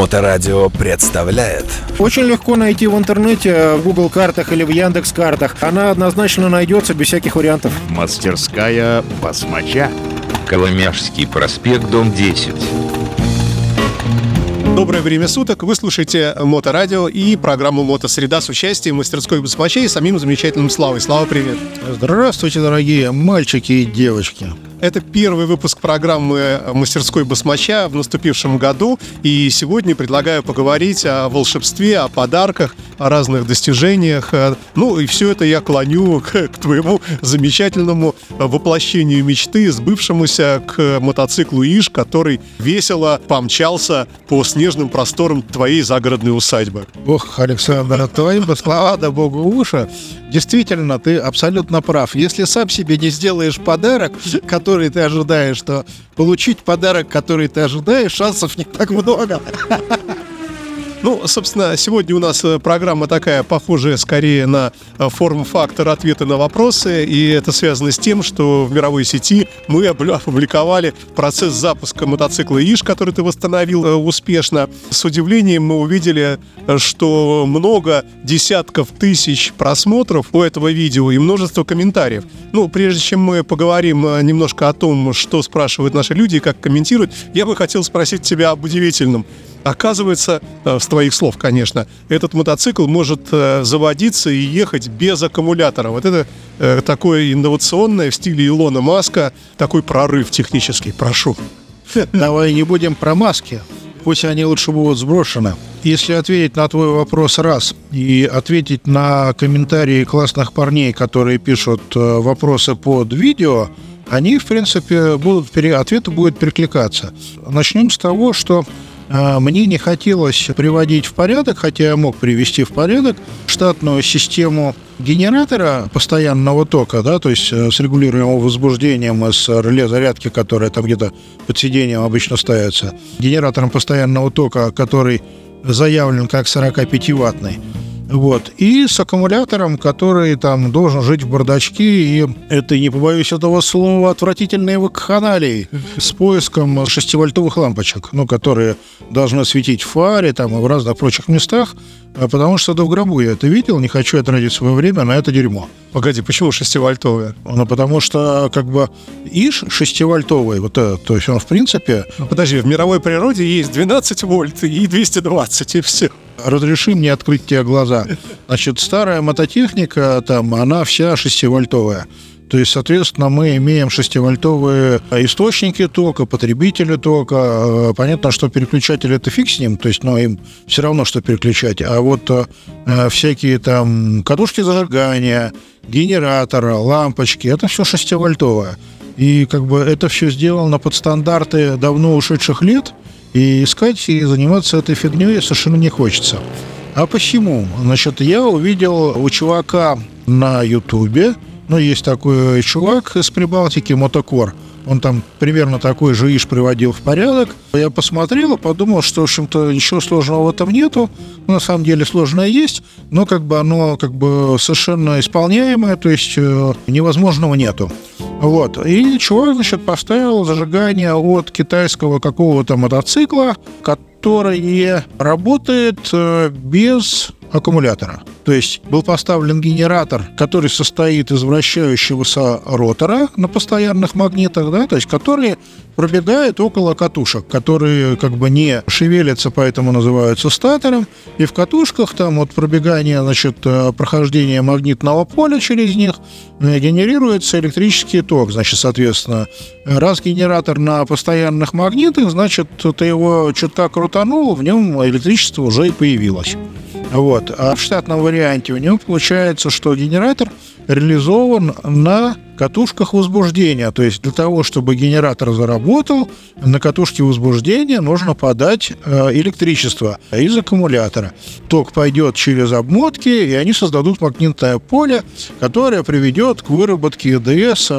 Моторадио представляет Очень легко найти в интернете, в Google картах или в Яндекс картах. Она однозначно найдется без всяких вариантов. Мастерская басмача. Коломяжский проспект, дом 10. Доброе время суток. Вы слушаете Моторадио и программу Мотосреда с участием мастерской басмачей и самим замечательным Славой. Слава, привет. Здравствуйте, дорогие мальчики и девочки. Это первый выпуск программы «Мастерской басмача» в наступившем году. И сегодня предлагаю поговорить о волшебстве, о подарках, о разных достижениях. Ну и все это я клоню к, к твоему замечательному воплощению мечты, сбывшемуся к мотоциклу Иш, который весело помчался по снежным просторам твоей загородной усадьбы. Ох, Александр, твоим бы слова, да богу уши. Действительно, ты абсолютно прав. Если сам себе не сделаешь подарок, который который ты ожидаешь, то получить подарок, который ты ожидаешь, шансов не так много. Ну, собственно, сегодня у нас э, программа такая, похожая скорее на э, форм-фактор ответа на вопросы, и это связано с тем, что в мировой сети мы опубликовали процесс запуска мотоцикла ИШ, который ты восстановил э, успешно. С удивлением мы увидели, что много десятков тысяч просмотров у этого видео и множество комментариев. Ну, прежде чем мы поговорим немножко о том, что спрашивают наши люди и как комментируют, я бы хотел спросить тебя об удивительном. Оказывается, э, с твоих слов, конечно, этот мотоцикл может э, заводиться и ехать без аккумулятора. Вот это э, такое инновационное в стиле Илона Маска, такой прорыв технический. Прошу. Давай не будем про маски. Пусть они лучше будут сброшены. Если ответить на твой вопрос раз и ответить на комментарии классных парней, которые пишут вопросы под видео, они, в принципе, будут, ответы будут перекликаться. Начнем с того, что мне не хотелось приводить в порядок, хотя я мог привести в порядок штатную систему генератора постоянного тока, да, то есть э, с регулируемым возбуждением с реле зарядки, которая там где-то под сиденьем обычно ставится, генератором постоянного тока, который заявлен как 45-ваттный. Вот. И с аккумулятором, который там должен жить в бардачке, и это, не побоюсь этого слова, отвратительные вакханалии с поиском шестивольтовых лампочек, ну, которые должны светить в фаре там и в разных прочих местах, а потому что это в гробу я это видел, не хочу я тратить свое время на это дерьмо. Погоди, почему 6-вольтовые? Ну, потому что, как бы, ИШ 6-вольтовый, вот это, то есть он, в принципе... Ну, подожди, в мировой природе есть 12 вольт и 220, и все разреши мне открыть тебе глаза. Значит, старая мототехника, там, она вся 6-вольтовая. То есть, соответственно, мы имеем 6-вольтовые источники тока, потребители тока. Э, понятно, что переключатель это фиг с ним, то есть, но им все равно, что переключать. А вот э, всякие там катушки зажигания, генератора, лампочки, это все 6-вольтовое. И как бы это все сделано под стандарты давно ушедших лет – и искать и заниматься этой фигней совершенно не хочется. А почему? Значит, я увидел у чувака на Ютубе, ну, есть такой чувак из Прибалтики, Мотокор, он там примерно такой же иш приводил в порядок. Я посмотрел и подумал, что, в общем-то, ничего сложного в этом нету. На самом деле сложное есть, но как бы оно как бы совершенно исполняемое, то есть э, невозможного нету. Вот. И чувак, значит, поставил зажигание от китайского какого-то мотоцикла, который работает э, без аккумулятора. То есть был поставлен генератор, который состоит из вращающегося ротора на постоянных магнитах, да, то есть который пробегает около катушек, которые как бы не шевелятся, поэтому называются статором. И в катушках там от пробегания, значит, э, прохождения магнитного поля через них э, генерируется электрический ток. Значит, соответственно, раз генератор на постоянных магнитах, значит, ты его чутка крутанул, в нем электричество уже и появилось. Вот. А в штатном варианте у него получается, что генератор реализован на катушках возбуждения. То есть для того, чтобы генератор заработал, на катушке возбуждения нужно подать э, электричество из аккумулятора. Ток пойдет через обмотки, и они создадут магнитное поле, которое приведет к выработке ЭДС э,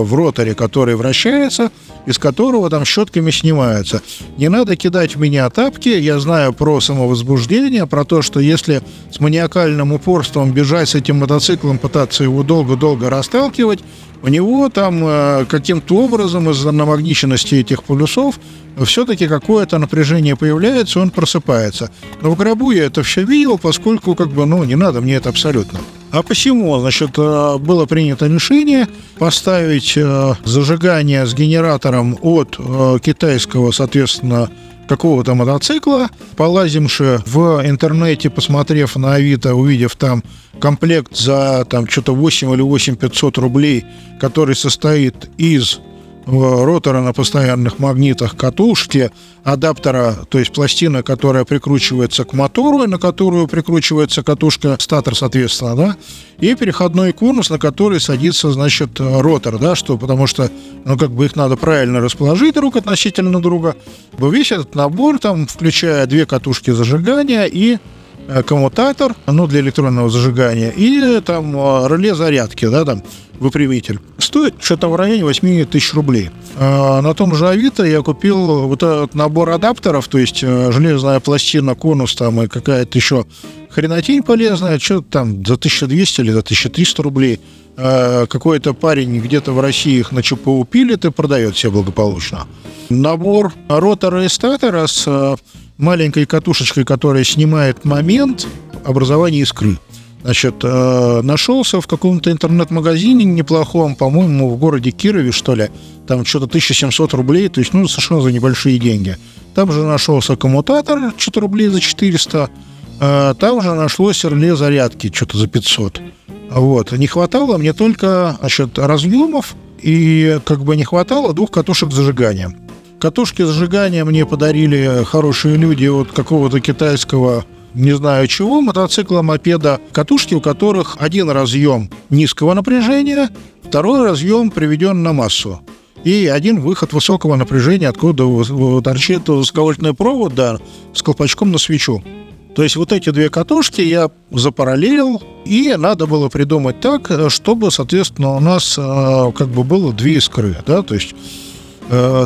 в роторе, который вращается, из которого там щетками снимается. Не надо кидать в меня тапки, я знаю про самовозбуждение, про то, что если с маниакальным упорством бежать с этим мотоциклом, пытаться его долго-долго расталкивать, у него там э, каким-то образом из-за намагниченности этих полюсов все-таки какое-то напряжение появляется, он просыпается. Но в гробу я это все видел, поскольку как бы, ну, не надо мне это абсолютно. А почему? Значит, э, было принято решение поставить э, зажигание с генератором от э, китайского, соответственно, какого-то мотоцикла. Полазимши в интернете, посмотрев на Авито, увидев там комплект за там что-то 8 или 8 500 рублей, который состоит из ротора на постоянных магнитах катушки, адаптера, то есть пластина, которая прикручивается к мотору, на которую прикручивается катушка, статор, соответственно, да, и переходной конус, на который садится, значит, ротор, да, что, потому что, ну, как бы их надо правильно расположить друг относительно друга. Весь этот набор, там, включая две катушки зажигания и коммутатор, ну, для электронного зажигания, и там э, реле зарядки, да, там, выпрямитель. Стоит что-то в районе 8 тысяч рублей. На том же Авито я купил вот этот набор адаптеров, то есть э, железная пластина, конус там и какая-то еще хренотень полезная, что там за 1200 или за 1300 рублей. Какой-то парень где-то в России их на ЧПУ пилит и продает себе благополучно. Набор ротора и статора с э, маленькой катушечкой, которая снимает момент образования искры. Значит, э, нашелся в каком-то интернет-магазине неплохом, по-моему, в городе Кирове, что ли. Там что-то 1700 рублей, то есть, ну, совершенно за небольшие деньги. Там же нашелся коммутатор, что-то рублей за 400. Э, там же нашлось реле зарядки, что-то за 500. Вот. Не хватало мне только, значит, разъемов, и как бы не хватало двух катушек зажигания. Катушки зажигания мне подарили хорошие люди от какого-то китайского не знаю чего, мотоцикла, мопеда, катушки, у которых один разъем низкого напряжения, второй разъем приведен на массу. И один выход высокого напряжения, откуда торчит высоковольтный провод, да, с колпачком на свечу. То есть вот эти две катушки я запараллелил, и надо было придумать так, чтобы, соответственно, у нас э, как бы было две искры, да, то есть Э,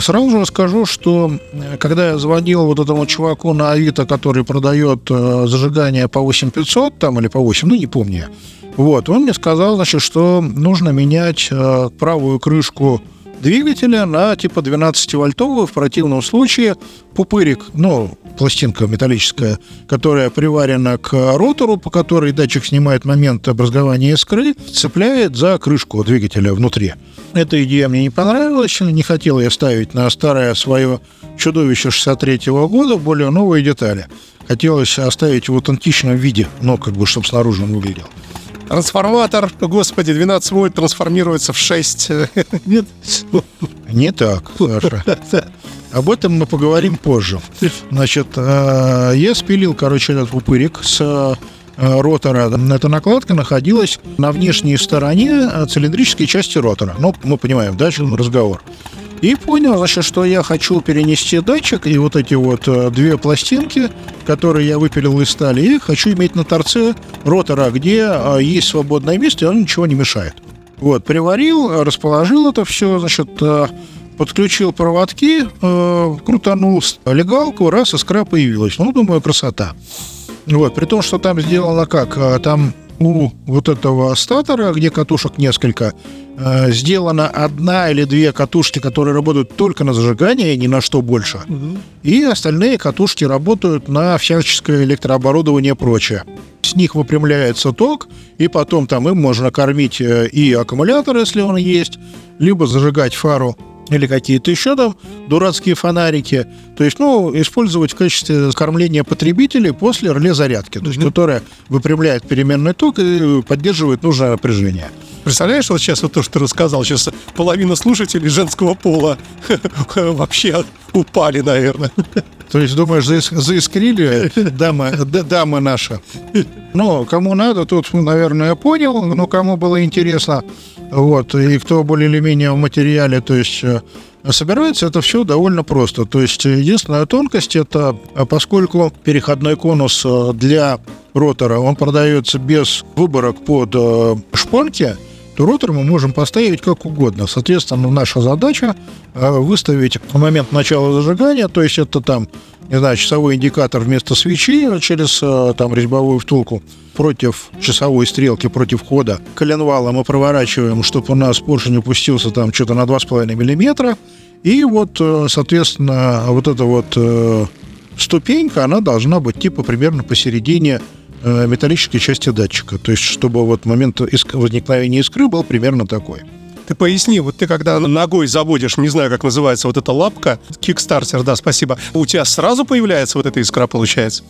сразу же скажу, что э, когда я звонил вот этому чуваку на Авито, который продает э, зажигание по 8500 там или по 8, ну не помню, вот, он мне сказал, значит, что нужно менять правую крышку двигателя на типа 12-вольтовую. В противном случае пупырик, ну, пластинка металлическая, которая приварена к ротору, по которой датчик снимает момент образования искры, цепляет за крышку двигателя внутри. Эта идея мне не понравилась, не хотел я ставить на старое свое чудовище 63-го года более новые детали. Хотелось оставить в аутентичном виде, но как бы, чтобы снаружи он выглядел. Трансформатор, господи, 12 вольт трансформируется в 6. Нет? Не так, Саша. Об этом мы поговорим позже. Значит, э, я спилил, короче, этот пупырик с э, ротора. Эта накладка находилась на внешней стороне цилиндрической части ротора. Ну, мы понимаем, дальше разговор. И понял, значит, что я хочу перенести датчик и вот эти вот э, две пластинки, которые я выпилил из стали, и хочу иметь на торце ротора, где э, есть свободное место, и он ничего не мешает. Вот, приварил, расположил это все, значит, э, подключил проводки, крутанул легалку, раз, искра появилась. Ну, думаю, красота. Вот, при том, что там сделано как? Там у вот этого статора, где катушек несколько, э, сделана одна или две катушки, которые работают только на зажигание, ни на что больше. Угу. И остальные катушки работают на всяческое электрооборудование и прочее. С них выпрямляется ток, и потом там им можно кормить э, и аккумулятор, если он есть, либо зажигать фару или какие-то еще там дурацкие фонарики. То есть, ну, использовать в качестве кормления потребителей после реле зарядки, то есть, mm-hmm. которая выпрямляет переменный ток и поддерживает нужное напряжение. Представляешь, вот сейчас вот то, что ты рассказал, сейчас половина слушателей женского пола вообще упали, наверное. То есть, думаешь, заискрили дама, дама наша? Ну, кому надо, тут, наверное, понял, но кому было интересно, вот, и кто более или менее в материале, то есть э, собирается это все довольно просто. То есть единственная тонкость это, э, поскольку переходной конус э, для ротора, он продается без выборок под шпонки, то ротор мы можем поставить как угодно. Соответственно, наша задача э, выставить момент начала зажигания, то есть это там, не знаю, часовой индикатор вместо свечи через э, там резьбовую втулку против часовой стрелки, против хода коленвала мы проворачиваем, чтобы у нас поршень опустился там что-то на 2,5 миллиметра. И вот, э, соответственно, вот эта вот э, ступенька, она должна быть типа примерно посередине э, металлической части датчика. То есть, чтобы вот момент возникновения искры был примерно такой. Ты поясни, вот ты когда ногой заводишь, не знаю, как называется, вот эта лапка, кикстартер, да, спасибо, у тебя сразу появляется вот эта искра, получается?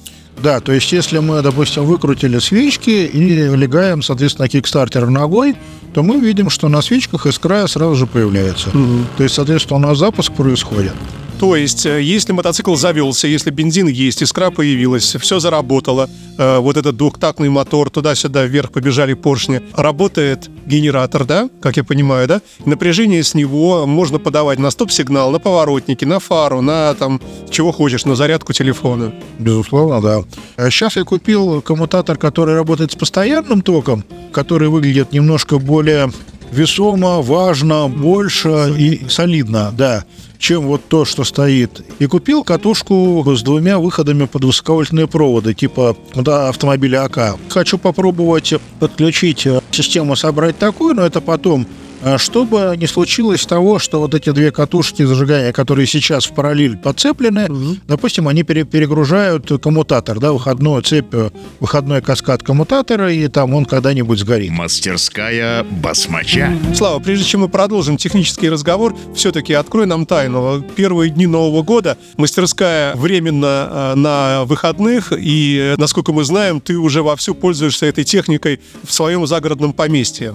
Да, то есть если мы, допустим, выкрутили свечки и легаем, соответственно, кикстартер ногой, то мы видим, что на свечках искра сразу же появляется. То есть, соответственно, у нас запуск происходит. То есть, э, если мотоцикл завелся, если бензин есть, искра появилась, все заработало, э, вот этот двухтактный мотор, туда-сюда вверх побежали поршни, работает генератор, да, как я понимаю, да? Напряжение с него можно подавать на стоп-сигнал, на поворотники, на фару, на там, чего хочешь, на зарядку телефона. Безусловно, да. Сейчас я купил коммутатор, который работает с постоянным током, который выглядит немножко более весомо, важно, больше и солидно, да, чем вот то, что стоит. И купил катушку с двумя выходами под высоковольтные проводы, типа да, автомобиля АК. Хочу попробовать подключить э, систему, собрать такую, но это потом а чтобы не случилось того, что вот эти две катушки зажигания, которые сейчас в параллель подцеплены, допустим, они пере- перегружают коммутатор, да, выходную цепь, э, выходной каскад коммутатора, и там он когда-нибудь сгорит. Мастерская басмача. Слава, прежде чем мы продолжим технический разговор, все-таки открой нам тайну. Первые дни Нового года мастерская временно э, на выходных, и, э, насколько мы знаем, ты уже вовсю пользуешься этой техникой в своем загородном поместье.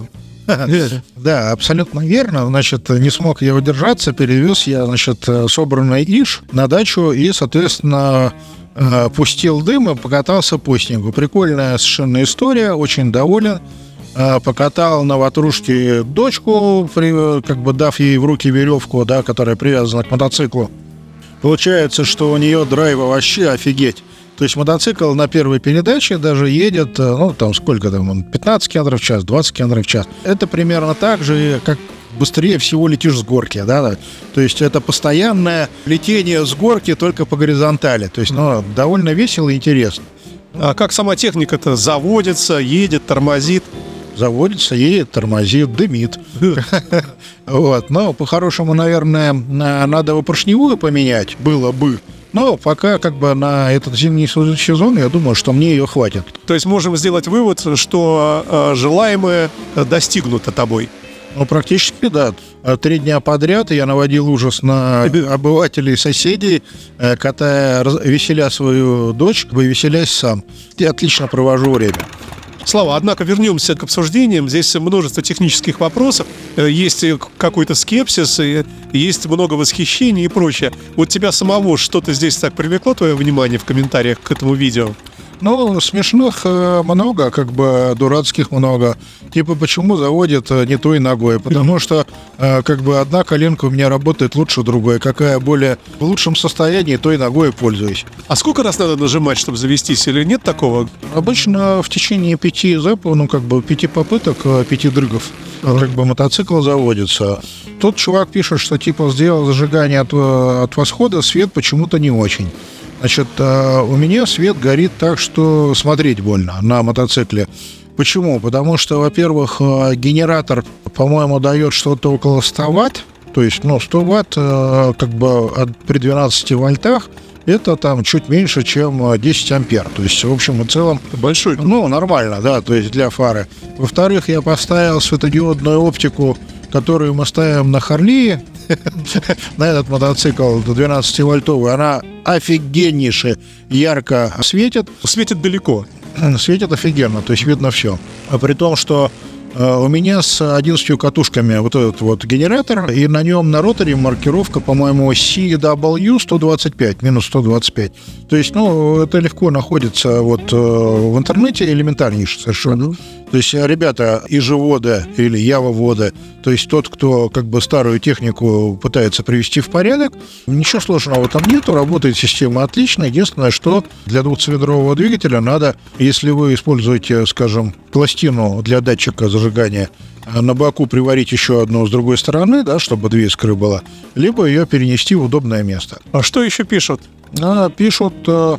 Да, абсолютно верно. Значит, не смог я удержаться, перевез я, значит, э, собранный иш на дачу и, соответственно, э, пустил дым и покатался по снегу. Прикольная совершенно история, очень доволен. Э, Покатал на ватрушке дочку, как бы дав ей в руки веревку, да, которая привязана к мотоциклу. Получается, что у нее драйва вообще офигеть. То есть мотоцикл на первой передаче даже едет, э, ну, там сколько там, он, 15 км в час, 20 км в час. Это примерно так же, как быстрее всего летишь с горки, да. То есть это постоянное летение с горки только по горизонтали. То есть, ну, довольно весело и интересно. А как сама техника-то заводится, едет, тормозит? Заводится, едет, тормозит, дымит. Вот. Но по-хорошему, наверное, на- надо бы поршневую поменять, было бы. Но пока как бы на этот зимний сезон, я думаю, что мне ее хватит. То есть можем сделать вывод, что э, желаемое э, достигнуто тобой. Ну, практически, да. А Три дня подряд я наводил ужас на обывателей, соседей, э, катая, веселя свою дочь, веселясь сам. И отлично провожу время. Слава, однако вернемся к обсуждениям. Здесь множество технических вопросов, э, есть и какой-то скепсис, и есть много восхищений и прочее. Вот тебя самого что-то здесь так привлекло твое внимание в комментариях к этому видео? Ну, смешных э, много, как бы дурацких много. Типа, почему заводит э, не той ногой? Потому что, э, как бы, одна коленка у меня работает лучше другой. Какая более в лучшем состоянии, той ногой пользуюсь. А сколько раз надо нажимать, чтобы завестись, или нет такого? Обычно в течение пяти запов, ну, как бы, пяти попыток, пяти дрыгов, как бы, мотоцикл заводится. Тот чувак пишет, что, типа, сделал зажигание от, от восхода, свет почему-то не очень. Значит, э, у меня свет горит так, что смотреть больно на мотоцикле. Почему? Потому что, во-первых, э, генератор, по-моему, дает что-то около 100 ватт. То есть, ну, 100 ватт, э, как бы, при 12 вольтах, это там чуть меньше, чем э, 10 ампер. То есть, в общем и целом, Большой. ну, нормально, да, то есть для фары. Во-вторых, я поставил светодиодную оптику, которую мы ставим на Харли, на этот мотоцикл 12-вольтовый. Она офигеннейше ярко светит. Светит далеко. Светит офигенно, то есть видно все. А при том, что э, у меня с 11 катушками вот этот вот генератор, и на нем на роторе маркировка, по-моему, CW125, минус 125. То есть, ну, это легко находится вот э, в интернете, элементарнейше совершенно. То есть, э, ребята, ижеводы или явоводы, то есть тот, кто как бы старую технику пытается привести в порядок, ничего сложного там нету, работает система отлично. Единственное, что для двухцилиндрового двигателя надо, если вы используете, скажем, пластину для датчика зажигания, э, на боку приварить еще одну с другой стороны, да, чтобы дверь скры была, либо ее перенести в удобное место. А что еще пишут? А, пишут, э,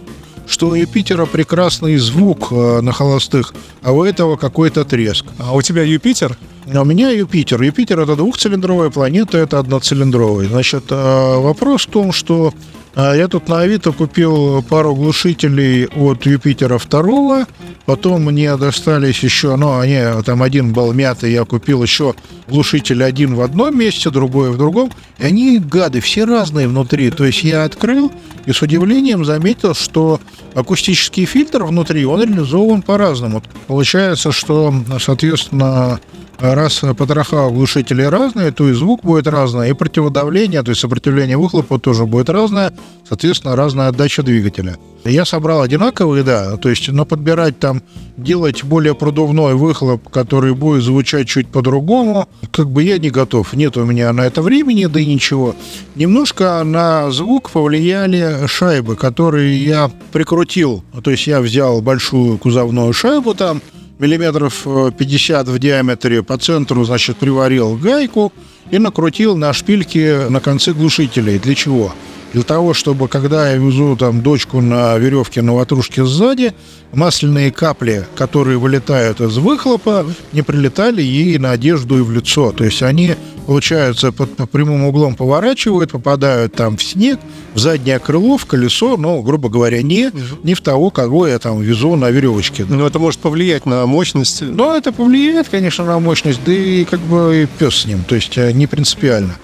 что у Юпитера прекрасный звук э, на холостых, а у этого какой-то треск. А у тебя Юпитер? А у меня Юпитер. Юпитер это двухцилиндровая планета, это одноцилиндровый. Значит, э, вопрос в том, что я тут на Авито купил пару глушителей от Юпитера второго, потом мне достались еще, ну, они, там один был мятый, я купил еще глушитель один в одном месте, другой в другом, и они, гады, все разные внутри. То есть я открыл и с удивлением заметил, что акустический фильтр внутри, он реализован по-разному. Получается, что, соответственно, раз потроха глушителей разные, то и звук будет разный, и противодавление, то есть сопротивление выхлопа тоже будет разное, соответственно, разная отдача двигателя. Я собрал одинаковые, да, то есть, но подбирать там, делать более продувной выхлоп, который будет звучать чуть по-другому, как бы я не готов. Нет у меня на это времени, да и ничего. Немножко на звук повлияли шайбы, которые я прикрутил. То есть я взял большую кузовную шайбу там, миллиметров 50 в диаметре, по центру, значит, приварил гайку и накрутил на шпильки на конце глушителей. Для чего? Для того, чтобы, когда я везу там дочку на веревке на ватрушке сзади, масляные капли, которые вылетают из выхлопа, не прилетали ей на одежду и в лицо. То есть они, получается, под, по прямым углом поворачивают, попадают там в снег, в заднее крыло, в колесо, но, грубо говоря, не, не в того, кого я там везу на веревочке. Ну, это может повлиять на мощность. Но это повлияет, конечно, на мощность, да и как бы и пес с ним, то есть э, не принципиально.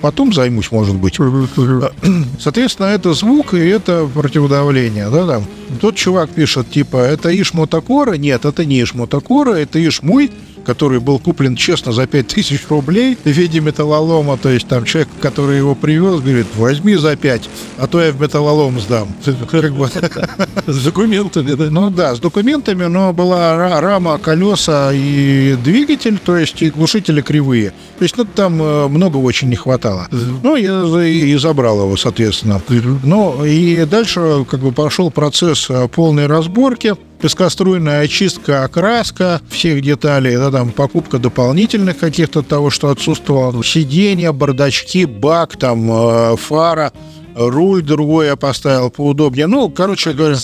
Потом займусь, может быть. Соответственно, это звук и это противодавление. Да, там. Тот чувак пишет, типа, это Иш Мотокора? Нет, это не Иш Мотокора, это Иш мой, который был куплен честно за 5000 рублей в виде металлолома. То есть там человек, который его привез, говорит, возьми за 5, а то я в металлолом сдам. Как бы, С документами, да? ну да, с документами, но была ра- рама, колеса и двигатель, то есть и глушители кривые. То есть ну, там э, много очень не хватало. Ну, я и забрал его, соответственно. Ну, и дальше как бы пошел процесс э, полной разборки, пескоструйная очистка, окраска всех деталей, да, там покупка дополнительных каких-то того, что отсутствовало, сиденья, бардачки, бак, там э, фара, руль другой я поставил поудобнее. Ну, короче говоря,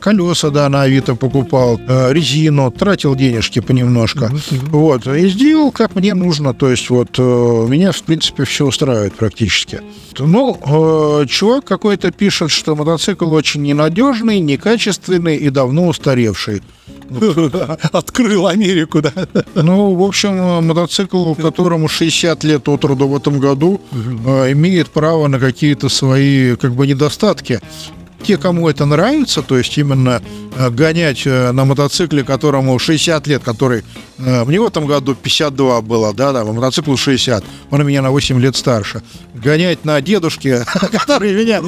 колеса, да, на Авито покупал, э, резину, тратил денежки понемножко. Вот, и сделал, как мне нужно. То есть, вот, э, меня, в принципе, все устраивает практически. Ну, э, чувак какой-то пишет, что мотоцикл очень ненадежный, некачественный и давно устаревший. Открыл Америку, да? Ну, в общем, э, мотоцикл, которому 60 лет от роду в этом году, э, имеет право на какие-то свои, как бы, недостатки. Те, кому это нравится, то есть именно э, гонять э, на мотоцикле, которому 60 лет, который... э, Мне в этом году 52 было, да, да, мотоциклу 60, он у меня на 8 лет старше. Гонять на дедушке, который меня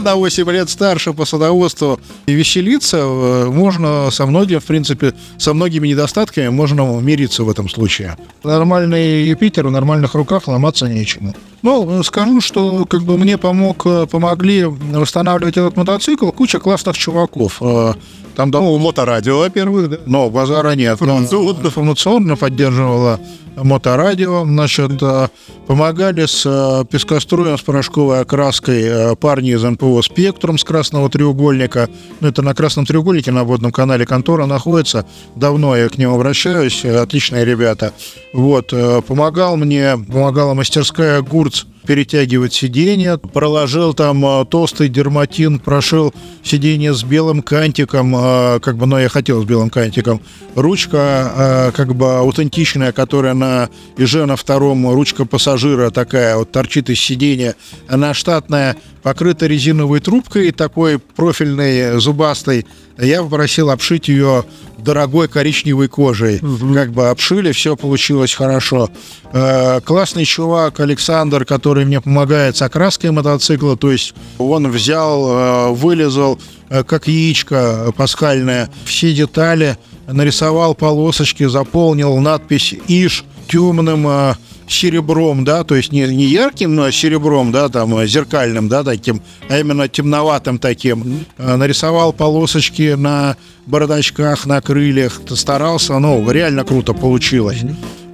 на 8 лет старше по садоводству, и веселиться можно со многим, в принципе, со многими недостатками можно мириться в этом случае. Нормальный Юпитер в нормальных руках ломаться нечему. Ну, скажу, что как бы мне помог, помогли восстанавливать этот мотоцикл куча классных чуваков. Э, Там Ну, моторадио, во-первых, да. но базара нет. Но Информационно. информационно поддерживала моторадио. Значит, э, помогали с э, пескоструем, с порошковой окраской э, парни из НПО «Спектрум» с красного треугольника. Ну, это на красном треугольнике на водном канале контора находится. Давно я к ним обращаюсь. Отличные ребята. Вот. Помогал мне, помогала мастерская «Гурц» перетягивать сиденье, проложил там толстый дерматин, прошил сиденье с белым кантиком, как бы, но я хотел с белым кантиком. Ручка, как бы, аутентичная, которая на ИЖ на втором, ручка пассажира такая вот торчит из сиденья. Она штатная, покрыта резиновой трубкой, такой профильной, зубастой. Я попросил обшить ее дорогой коричневой кожей. Как бы обшили, все получилось хорошо. Э, классный чувак Александр, который мне помогает с окраской мотоцикла, то есть он взял, э, вылезал, э, как яичко пасхальное, все детали, нарисовал полосочки, заполнил надпись «Иш» темным э, серебром, да, то есть не, не ярким, но серебром, да, там, э, зеркальным, да, таким, а именно темноватым таким. Э, Нарисовал полосочки на бардачках, на крыльях, старался, ну, реально круто получилось.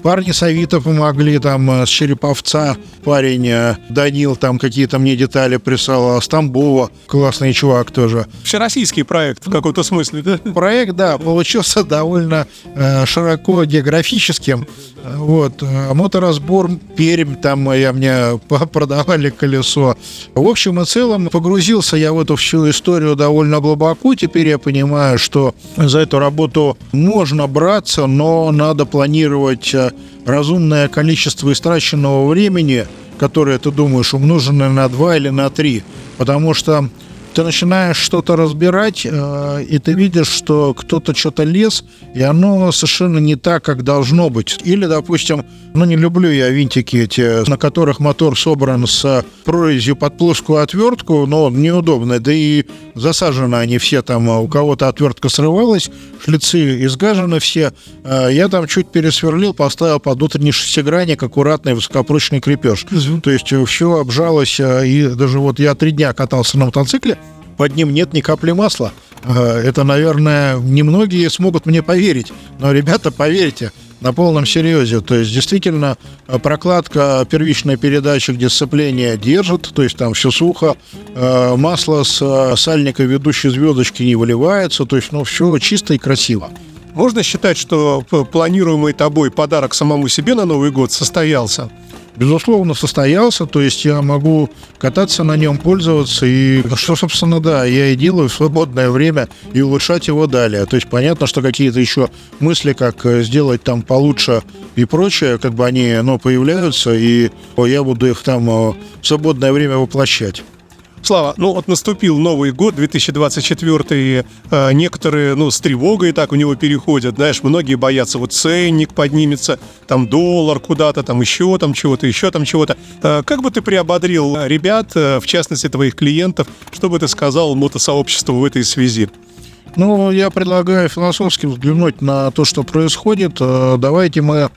Парни с Авито помогли, там, э, с Череповца парень э, Данил там какие-то мне детали прислал, а с Тамбова классный чувак тоже. Всероссийский проект в каком-то смысле, да? Проект, да, получился довольно э, широко географическим. Вот. э, Моторазбор Пермь, там я мне продавали колесо. В общем и целом погрузился я в эту всю историю довольно глубоко. Теперь я понимаю, что за эту работу можно браться, но надо планировать э, разумное количество истраченного времени, которое ты думаешь умноженное на 2 или на 3. Потому что ты начинаешь что-то разбирать, э, и ты видишь, что кто-то что-то лез, и оно совершенно не так, как должно быть. Или, допустим, ну не люблю я винтики эти, на которых мотор собран с прорезью под плоскую отвертку, но он неудобный, да и засажены они все там, у кого-то отвертка срывалась, шлицы изгажены все. Э, Я там чуть пересверлил, поставил под внутренний шестигранник аккуратный высокопрочный крепеж. То есть все обжалось, э, и даже вот я три дня катался на мотоцикле, под ним нет ни капли масла. Э, Это, наверное, немногие смогут мне поверить. Но, ребята, поверьте, на полном серьезе. То есть, действительно, э, прокладка первичной передачи, где сцепление держит, то есть там все сухо, э, масло с сальника ведущей звездочки не выливается, то есть, ну, все чисто и красиво. Можно считать, что планируемый тобой подарок самому себе на Новый год состоялся? Безусловно, состоялся, то есть я могу кататься на нем, пользоваться, и что, собственно, да, я и делаю в свободное время и улучшать его далее. То есть понятно, что какие-то еще мысли, как э, сделать там получше и прочее, как бы они, ну, появляются, и я буду их там э, в свободное время воплощать. Слава, ну вот наступил Новый год, 2024, э, некоторые, ну, с тревогой так у него переходят, знаешь, многие боятся, вот ценник поднимется, там доллар куда-то, там еще там чего-то, еще там чего-то. Э, как бы ты приободрил э, ребят, э, в частности твоих клиентов, что бы ты сказал мотосообществу в этой связи? Ну, я предлагаю философски взглянуть на то, что происходит. Э, Давайте мы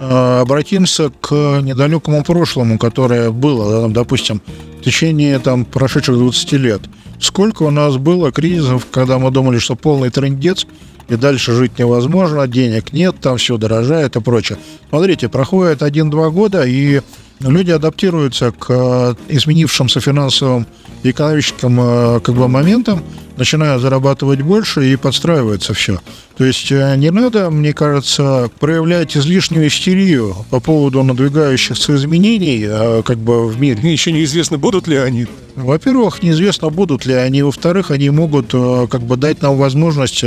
обратимся к недалекому прошлому, которое было, допустим, в течение там, прошедших 20 лет. Сколько у нас было кризисов, когда мы думали, что полный трендец, и дальше жить невозможно, денег нет, там все дорожает и прочее. Смотрите, проходит 1-2 года, и люди адаптируются к э, изменившимся финансовым и экономическим э, как бы, моментам, начинают зарабатывать больше и подстраивается все. То есть э, не надо, мне кажется, проявлять излишнюю истерию по поводу надвигающихся изменений э, как бы в мире. Еще неизвестно, будут ли они. Во-первых, неизвестно, будут ли они. Во-вторых, они могут э, как бы дать нам возможность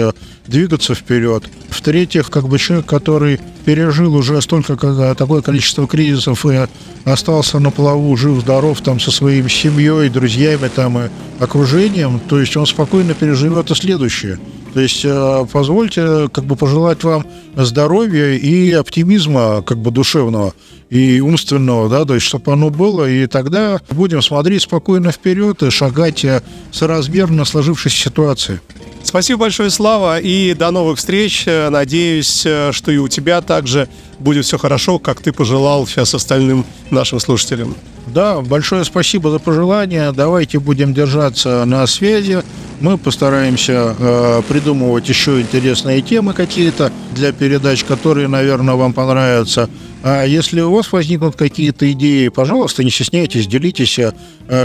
двигаться вперед. В-третьих, как бы человек, который пережил уже столько, такое количество кризисов и остался на плаву, жив-здоров там со своей семьей, друзьями там и окружением, то есть он спокойно переживет и следующее. То есть э, позвольте как бы пожелать вам здоровья и оптимизма как бы душевного и умственного, да, то есть чтобы оно было, и тогда будем смотреть спокойно вперед и шагать э, соразмерно сложившейся ситуации. Спасибо большое, Слава, и до новых встреч. Э, Надеюсь, э, что и у тебя также будет все хорошо, как ты пожелал сейчас остальным нашим слушателям. Да, большое спасибо за пожелания. Давайте будем держаться на связи. Мы постараемся э, придумывать еще интересные темы какие-то для передач, которые, наверное, вам понравятся. А если у вас возникнут какие-то идеи, пожалуйста, не стесняйтесь, делитесь, э,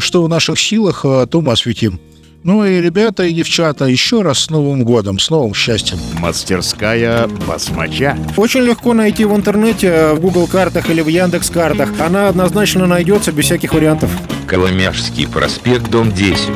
что в наших силах, э, то мы осветим. Ну и ребята и девчата, еще раз с Новым годом, с новым счастьем. Мастерская басмача. Очень легко найти в интернете, в Google картах или в Яндекс картах. Она однозначно найдется без всяких вариантов. Коломяжский проспект, дом 10.